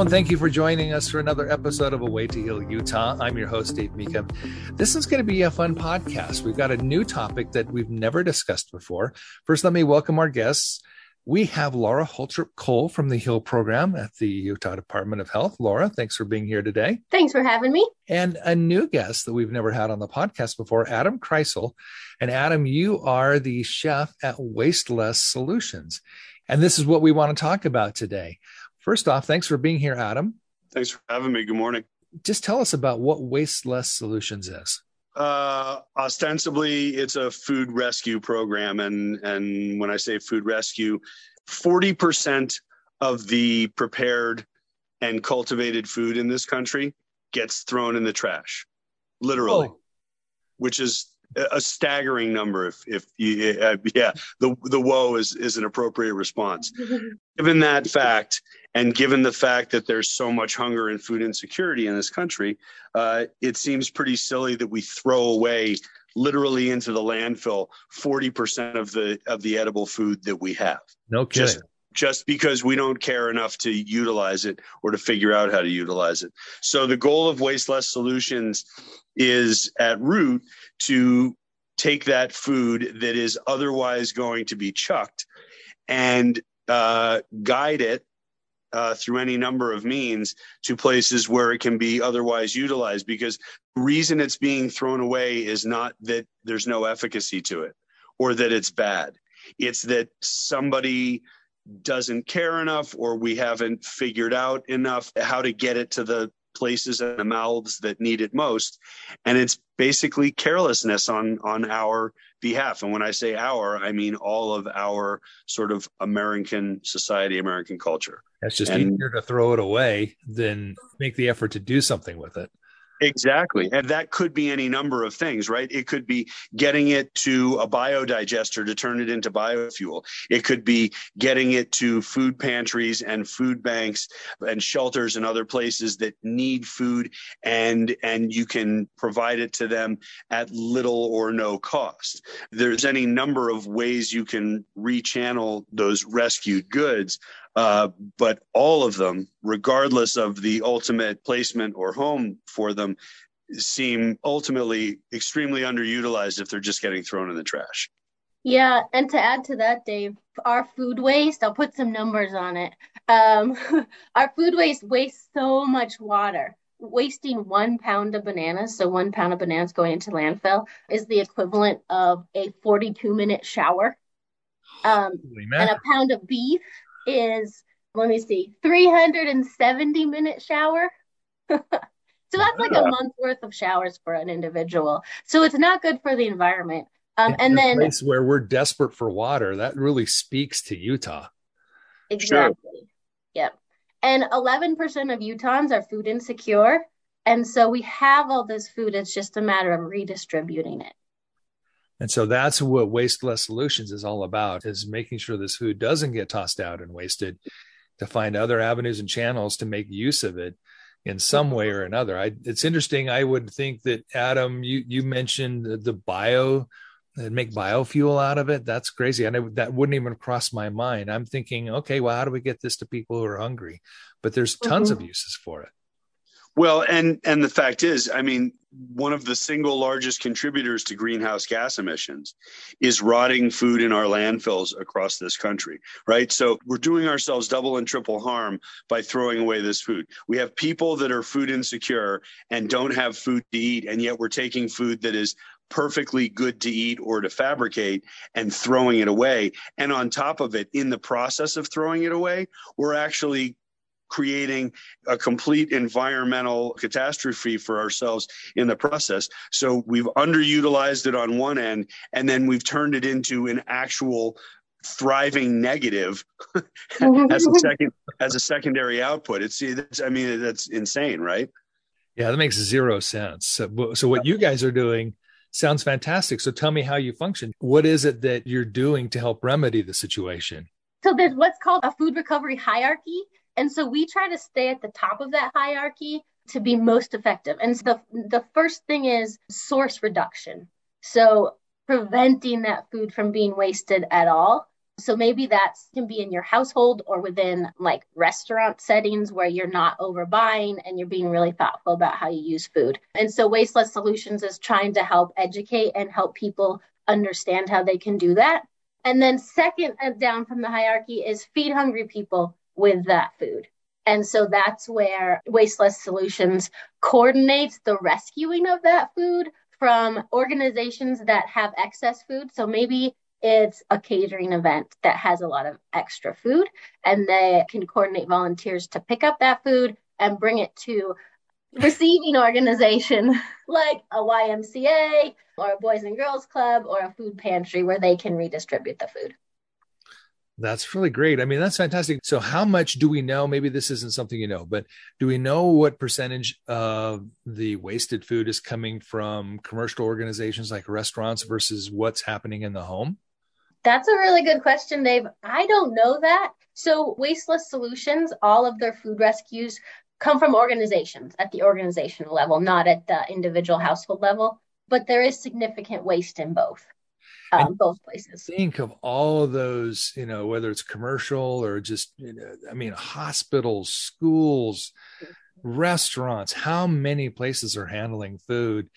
Hello, and thank you for joining us for another episode of A Way to Heal Utah. I'm your host, Dave Meekum. This is going to be a fun podcast. We've got a new topic that we've never discussed before. First, let me welcome our guests. We have Laura Holtrop Kohl from the HEAL program at the Utah Department of Health. Laura, thanks for being here today. Thanks for having me. And a new guest that we've never had on the podcast before, Adam Kreisel. And Adam, you are the chef at Waste Less Solutions. And this is what we want to talk about today. First off, thanks for being here, Adam. Thanks for having me. Good morning. Just tell us about what Waste Less Solutions is. Uh, ostensibly, it's a food rescue program, and and when I say food rescue, forty percent of the prepared and cultivated food in this country gets thrown in the trash, literally, oh. which is a staggering number if if you uh, yeah the the woe is is an appropriate response given that fact and given the fact that there's so much hunger and food insecurity in this country uh, it seems pretty silly that we throw away literally into the landfill 40% of the of the edible food that we have no kidding. just just because we don't care enough to utilize it or to figure out how to utilize it. So the goal of Waste Less Solutions is at root to take that food that is otherwise going to be chucked and uh, guide it uh, through any number of means to places where it can be otherwise utilized because the reason it's being thrown away is not that there's no efficacy to it or that it's bad it's that somebody doesn't care enough or we haven't figured out enough how to get it to the places and the mouths that need it most. And it's basically carelessness on on our behalf. And when i say our i mean all of our sort of american society american culture. It's just and, easier to throw it away than make the effort to do something with it Exactly. And that could be any number of things, right? It could be getting it to a biodigester to turn it into biofuel. It could be getting it to food pantries and food banks and shelters and other places that need food and and you can provide it to them at little or no cost. There's any number of ways you can rechannel those rescued goods uh, but all of them, regardless of the ultimate placement or home for them, seem ultimately extremely underutilized if they're just getting thrown in the trash. Yeah, and to add to that, Dave, our food waste, I'll put some numbers on it. Um, our food waste wastes so much water. Wasting one pound of bananas, so one pound of bananas going into landfill, is the equivalent of a 42 minute shower. Um, and a pound of beef is let me see 370 minute shower. So that's like a month worth of showers for an individual. So it's not good for the environment. Um, and then place where we're desperate for water that really speaks to utah. Exactly. Sure. yep. And 11% of utahns are food insecure. And so we have all this food. It's just a matter of redistributing it and so that's what Waste Less Solutions is all about is making sure this food doesn't get tossed out and wasted to find other avenues and channels to make use of it in some way or another. I, it's interesting. I would think that Adam, you, you mentioned the, the bio and make biofuel out of it. That's crazy. And that wouldn't even cross my mind. I'm thinking, okay, well, how do we get this to people who are hungry? But there's tons mm-hmm. of uses for it. Well, and and the fact is, I mean, one of the single largest contributors to greenhouse gas emissions is rotting food in our landfills across this country, right? So we're doing ourselves double and triple harm by throwing away this food. We have people that are food insecure and don't have food to eat, and yet we're taking food that is perfectly good to eat or to fabricate and throwing it away. And on top of it, in the process of throwing it away, we're actually creating a complete environmental catastrophe for ourselves in the process. So we've underutilized it on one end, and then we've turned it into an actual thriving negative mm-hmm. as a second as a secondary output. It's, it's I mean that's insane, right? Yeah, that makes zero sense. So, so what you guys are doing sounds fantastic. So tell me how you function. What is it that you're doing to help remedy the situation? So there's what's called a food recovery hierarchy. And so we try to stay at the top of that hierarchy to be most effective. And so the, the first thing is source reduction. So preventing that food from being wasted at all. So maybe that can be in your household or within like restaurant settings where you're not overbuying and you're being really thoughtful about how you use food. And so Waste Less Solutions is trying to help educate and help people understand how they can do that. And then second uh, down from the hierarchy is feed hungry people with that food. And so that's where Waste Less Solutions coordinates the rescuing of that food from organizations that have excess food. So maybe it's a catering event that has a lot of extra food, and they can coordinate volunteers to pick up that food and bring it to receiving organization like a YMCA or a Boys and Girls Club or a food pantry where they can redistribute the food. That's really great. I mean, that's fantastic. So, how much do we know? Maybe this isn't something you know, but do we know what percentage of the wasted food is coming from commercial organizations like restaurants versus what's happening in the home? That's a really good question, Dave. I don't know that. So, Waste Less Solutions, all of their food rescues come from organizations at the organizational level, not at the individual household level. But there is significant waste in both um, both places. Think of all of those, you know, whether it's commercial or just, you know, I mean, hospitals, schools, restaurants, how many places are handling food?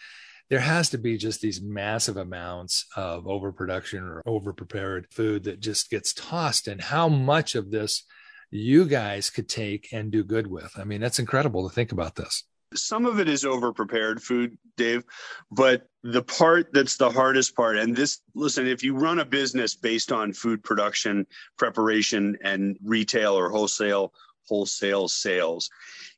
There has to be just these massive amounts of overproduction or overprepared food that just gets tossed. And how much of this you guys could take and do good with? I mean, that's incredible to think about this some of it is over prepared food, Dave, but the part that's the hardest part, and this, listen, if you run a business based on food production, preparation, and retail or wholesale, wholesale sales,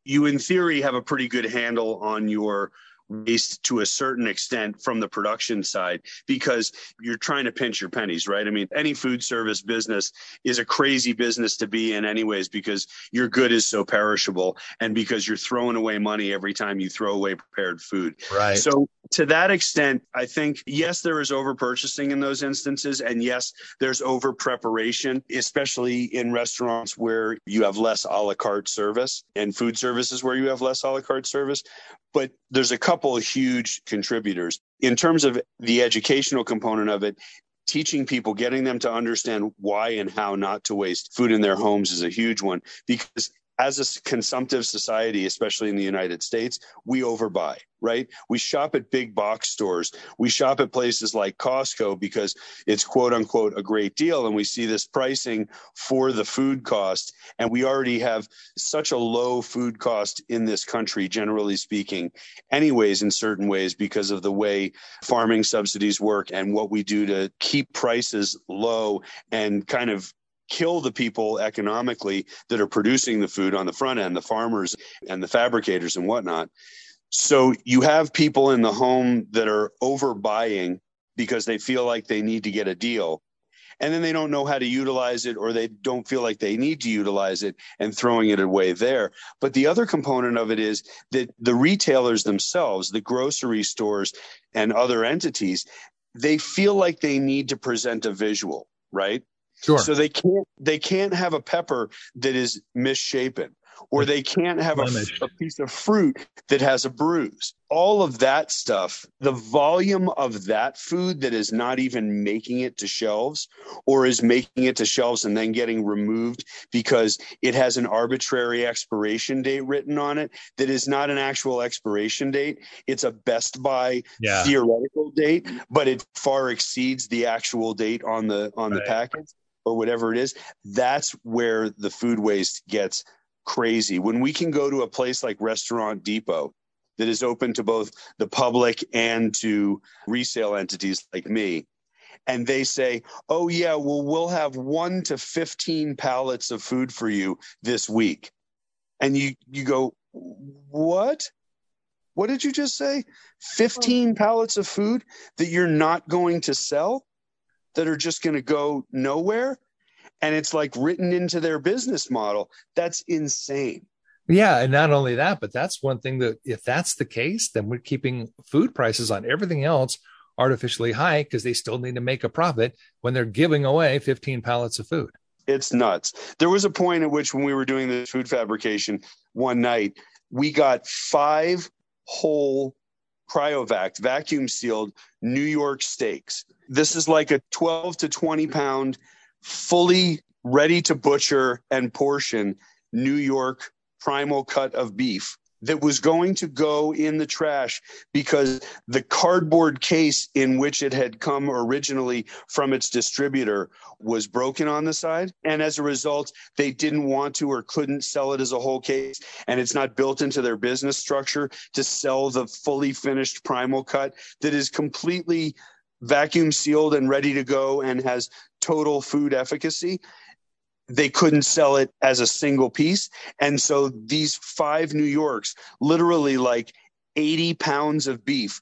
you in theory have a pretty good handle on your waste to a certain extent from the production side because you're trying to pinch your pennies, right? I mean, any food service business is a crazy business to be in, anyways, because your good is so perishable and because you're throwing away money every time you throw away prepared food. Right. So, to that extent, I think, yes, there is over purchasing in those instances. And yes, there's over preparation, especially in restaurants where you have less a la carte service and food services where you have less a la carte service. But there's a couple of huge contributors. In terms of the educational component of it, teaching people, getting them to understand why and how not to waste food in their homes is a huge one because as a consumptive society, especially in the United States, we overbuy, right? We shop at big box stores. We shop at places like Costco because it's quote unquote a great deal. And we see this pricing for the food cost. And we already have such a low food cost in this country, generally speaking, anyways, in certain ways, because of the way farming subsidies work and what we do to keep prices low and kind of kill the people economically that are producing the food on the front end, the farmers and the fabricators and whatnot. So you have people in the home that are overbuying because they feel like they need to get a deal. And then they don't know how to utilize it or they don't feel like they need to utilize it and throwing it away there. But the other component of it is that the retailers themselves, the grocery stores and other entities, they feel like they need to present a visual, right? Sure. So they can't they can't have a pepper that is misshapen or they can't have a, a, piece of fruit that has a bruise. All of that stuff, the volume of that food that is not even making it to shelves or is making it to shelves and then getting removed because it has an arbitrary expiration date written on it that is not an actual expiration date. It's a best by yeah. theoretical date, but it far exceeds the actual date on the on right. the package or whatever it is, that's where the food waste gets crazy. When we can go to a place like Restaurant Depot that is open to both the public and to resale entities like me, and they say, "Oh yeah, well we'll have 1 to 15 pallets of food for you this week." And you you go, "What? What did you just say? 15 pallets of food that you're not going to sell?" That are just going to go nowhere and it's like written into their business model. That's insane. Yeah and not only that but that's one thing that if that's the case then we're keeping food prices on everything else artificially high because they still need to make a profit when they're giving away 15 pallets of food. It's nuts. There was a point at which when we were doing this food fabrication one night we got five whole cryovac vacuum sealed new york steaks. This is like a 12 to 20 pound fully ready to butcher and portion New York primal cut of beef that was going to go in the trash because the cardboard case in which it had come originally from its distributor was broken on the side. And as a result, they didn't want to or couldn't sell it as a whole case. And it's not built into their business structure to sell the fully finished primal cut that is completely vacuum sealed and ready to go and has total food efficacy they couldn't sell it as a single piece. And so these five New Yorks, literally like 80 pounds of beef,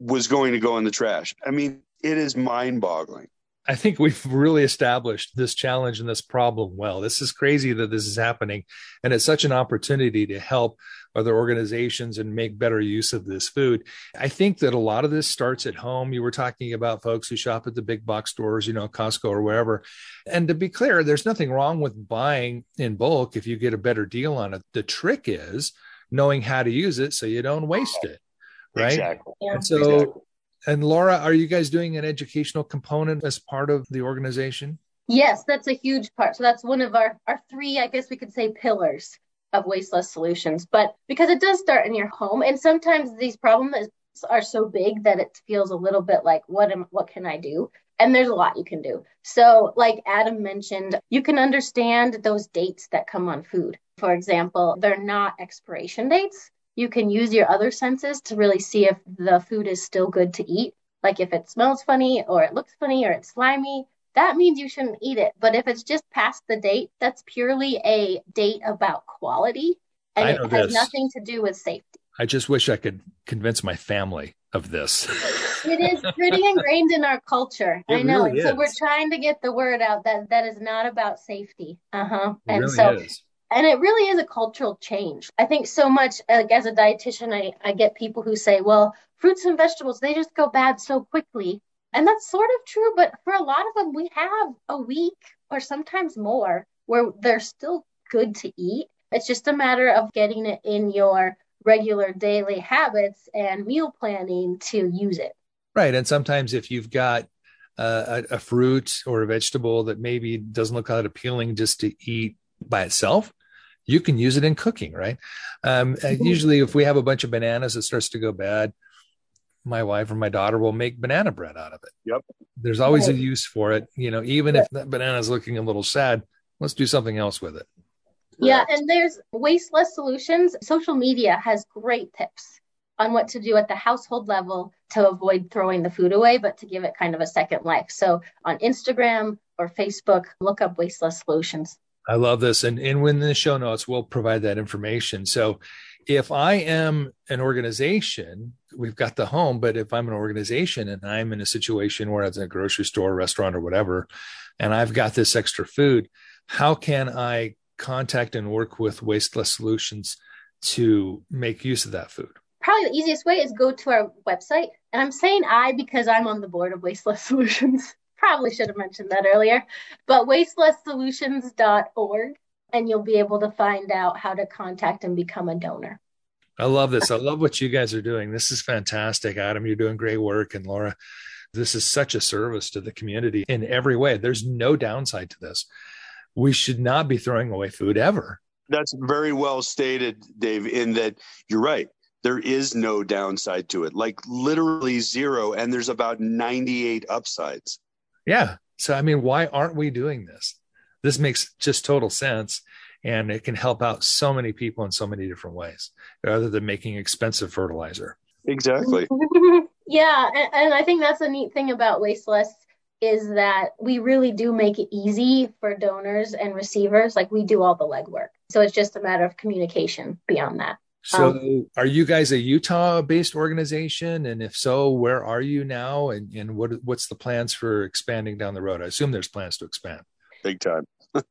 was going to go in the trash. I mean, it is mind boggling. I think we've really established this challenge and this problem well. This is crazy that this is happening. And it's such an opportunity to help other organizations and make better use of this food. I think that a lot of this starts at home. You were talking about folks who shop at the big box stores, you know, Costco or wherever. And to be clear, there's nothing wrong with buying in bulk if you get a better deal on it. The trick is knowing how to use it so you don't waste it. Right. Exactly. And so, exactly. And Laura, are you guys doing an educational component as part of the organization? Yes, that's a huge part. So that's one of our, our three, I guess we could say, pillars of wasteless solutions. But because it does start in your home, and sometimes these problems are so big that it feels a little bit like, what am, what can I do? And there's a lot you can do. So, like Adam mentioned, you can understand those dates that come on food. For example, they're not expiration dates. You can use your other senses to really see if the food is still good to eat. Like if it smells funny or it looks funny or it's slimy, that means you shouldn't eat it. But if it's just past the date, that's purely a date about quality and it has this. nothing to do with safety. I just wish I could convince my family of this. it is pretty ingrained in our culture. It I know. Really so we're trying to get the word out that that is not about safety. Uh-huh. And really so is. And it really is a cultural change. I think so much like as a dietitian I I get people who say, "Well, fruits and vegetables they just go bad so quickly." And that's sort of true, but for a lot of them, we have a week or sometimes more where they're still good to eat. It's just a matter of getting it in your regular daily habits and meal planning to use it. Right. And sometimes if you've got uh, a, a, fruit or a vegetable that maybe doesn't look that appealing just to eat by itself, you can use it in cooking, right? Um, mm-hmm. Usually, if we have a bunch of bananas that starts to go bad, my wife or my daughter will make banana bread out of it. Yep. There's always a use for it. You know, even if that banana is looking a little sad, let's do something else with it. Yeah, and there's wasteless solutions. Social media has great tips on what to do at the household level to avoid throwing the food away, but to give it kind of a second life. So on Instagram or Facebook, look up wasteless solutions. I love this. And, and in the show notes, we'll provide that information. So if I am an organization, we've got the home, but if I'm an organization and I'm in a situation where it's a grocery store, restaurant, or whatever, and I've got this extra food, how can I contact and work with Waste Less Solutions to make use of that food? Probably the easiest way is go to our website. And I'm saying I because I'm on the board of Waste Less Solutions. Probably should have mentioned that earlier, but wastelesssolutions.org and you'll be able to find out how to contact and become a donor. I love this. I love what you guys are doing. This is fantastic. Adam, you're doing great work. And Laura, this is such a service to the community in every way. There's no downside to this. We should not be throwing away food ever. That's very well stated, Dave, in that you're right. There is no downside to it, like literally zero. And there's about 98 upsides. Yeah. So, I mean, why aren't we doing this? this makes just total sense and it can help out so many people in so many different ways rather than making expensive fertilizer. Exactly. Yeah and, and, i think that's a neat thing about wasteless is that we really do make it easy for donors and receivers. Like we do all the legwork. So it's just a matter of communication beyond that so, um, are you guys a Utah-based organization? And if so, where are you now? And, and what what's the plans for expanding down the road? I assume there's plans to expand. Big time.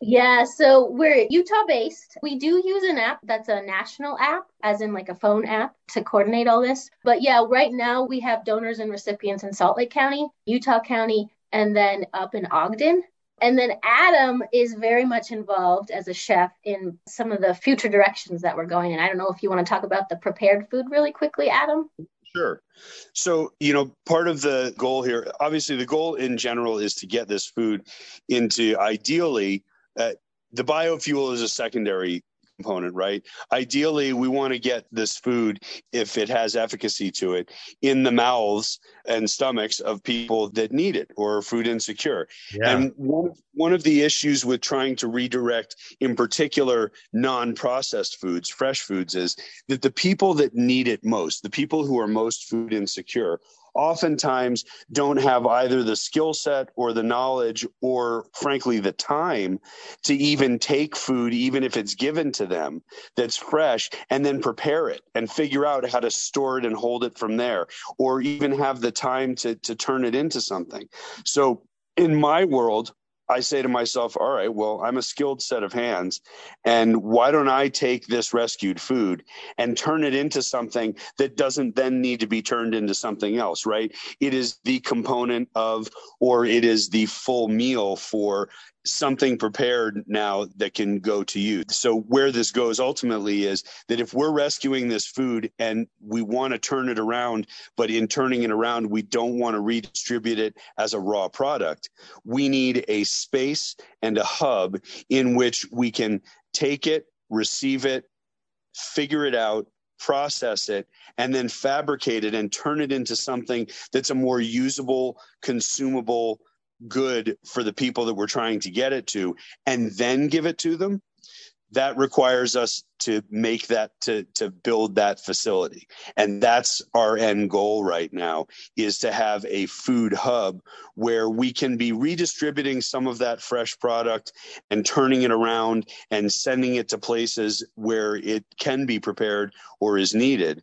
Yeah, so we're Utah based. We do use an app that's a national app, as in like a phone app to coordinate all this. But yeah, right now we have donors and recipients in Salt Lake County, Utah County, and then up in Ogden. And then Adam is very much involved as a chef in some of the future directions that we're going in. I don't know if you want to talk about the prepared food really quickly, Adam. Sure. So, you know, part of the goal here, obviously, the goal in general is to get this food into ideally, uh, the biofuel is a secondary component, right? Ideally, we want to get this food, if it has efficacy to it, in the mouths and stomachs of people that need it or are food insecure. Yeah. And one, one of the issues with trying to redirect, in particular, non processed foods, fresh foods, is that the people that need it most, the people who are most food insecure, oftentimes don't have either the skill set or the knowledge or frankly the time to even take food even if it's given to them that's fresh and then prepare it and figure out how to store it and hold it from there or even have the time to to turn it into something. So in my world I say to myself, all right, well, I'm a skilled set of hands. And why don't I take this rescued food and turn it into something that doesn't then need to be turned into something else, right? It is the component of, or it is the full meal for something prepared now that can go to you. So where this goes ultimately is that if we're rescuing this food and we want to turn it around, but in turning it around, we don't want to redistribute it as a raw product, we need a space and a hub in which we can take it, receive it, figure it out, process it, and then fabricate it and turn it into something that's a more usable, consumable, good for the people that we're trying to get it to and then give it to them that requires us to make that to to build that facility. And that's our end goal right now is to have a food hub where we can be redistributing some of that fresh product and turning it around and sending it to places where it can be prepared or is needed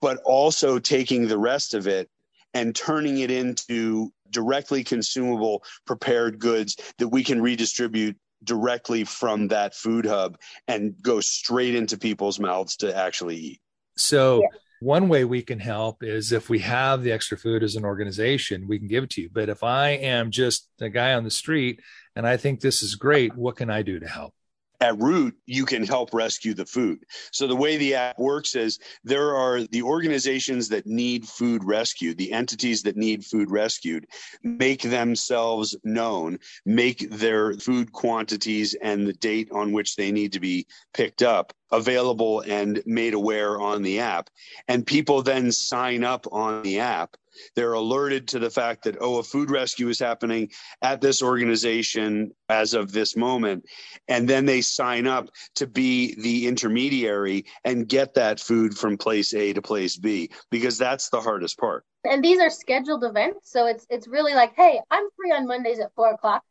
but also taking the rest of it and turning it into directly consumable prepared goods that we can redistribute directly from that food hub and go straight into people's mouths to actually eat. So, yeah. one way we can help is if we have the extra food as an organization, we can give it to you. But if I am just a guy on the street and I think this is great, what can I do to help? At root you can help rescue the food. So the way the app works is there are the organizations that need food rescued the entities that need food rescued make themselves known make their food quantities and the date on which they need to be picked up available and made aware on the app. And people then sign up on the app they're alerted to the fact that, oh, a food rescue is happening at this organization as of this moment. And then they sign up to be the intermediary and get that food from place A to place B, because that's the hardest part. And these are scheduled events. So it's it's really like, hey, I'm free on Mondays at four o'clock.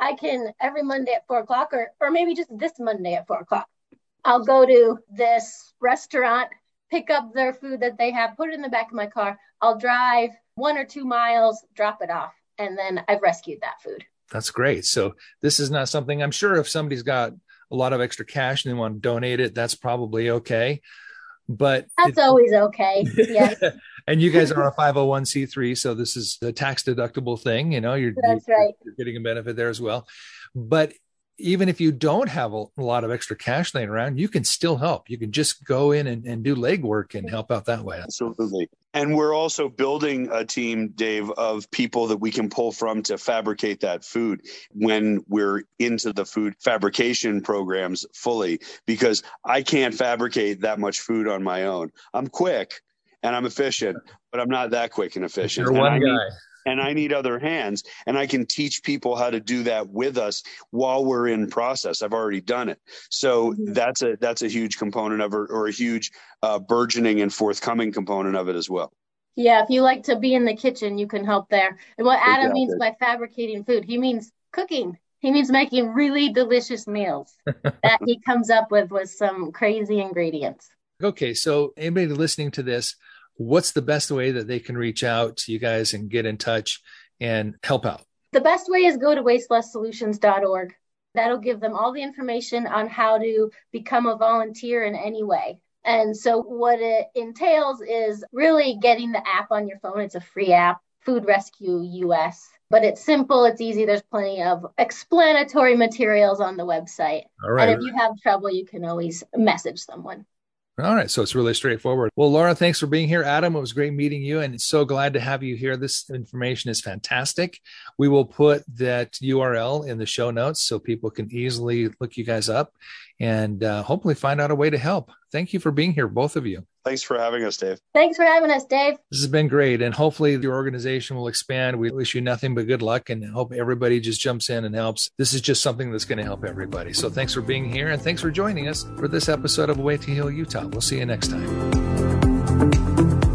I can every Monday at four o'clock or or maybe just this Monday at four o'clock. I'll go to this restaurant pick up their food that they have, put it in the back of my car. I'll drive one or two miles, drop it off, and then I've rescued that food. That's great. So this is not something I'm sure if somebody's got a lot of extra cash and they want to donate it, that's probably okay. But that's always okay. Yes. and you guys are a 501c3, so this is a tax deductible thing. You know, you're, that's right. You're getting a benefit there as well. But even if you don't have a, a, lot of extra cash laying around, you can still help. You can just go in and, and do legwork and help out that way. Absolutely. And we're also building a team, Dave, of people that we can pull from to fabricate that food when we're into the food fabrication programs fully, because I can't fabricate that much food on my own. I'm quick and I'm efficient, but I'm not that quick and efficient. You're one guy and I need other hands. And I can teach people how to do that with us while we're in process. I've already done it. So mm-hmm. that's a that's a huge component of it, or a huge uh, burgeoning and forthcoming component of it as well. Yeah, if you like to be in the kitchen, you can help there. And what Adam exactly. means by fabricating food, he means cooking. He means making really delicious meals that he comes up with with some crazy ingredients. Okay, so anybody listening to this what's the best way that they can reach out to you guys and get in touch and help out? The best way is go to wastelesssolutions.org. That'll give them all the information on how to become a volunteer in any way. And so, what it entails is really getting the app on your phone. It's a free app, Food Rescue US, but it's simple, it's easy. There's plenty of explanatory materials on the website. All right. And if you have trouble, you can always message someone. All right. So it's really straightforward. Well, Laura, thanks for being here. Adam, it was great meeting you and so glad to have you here. This information is fantastic. We will put that URL in the show notes so people can easily look you guys up and uh, hopefully find out a way to help. Thank you for being here, both of you. Thanks for having us, Dave. Thanks for having us, Dave. This has been great. And hopefully your organization will expand. We wish you nothing but good luck and hope everybody just jumps in and helps. This is just something that's going to help everybody. So thanks for being here and thanks for joining us for this episode of A Way to Heal Utah. We'll see you next time.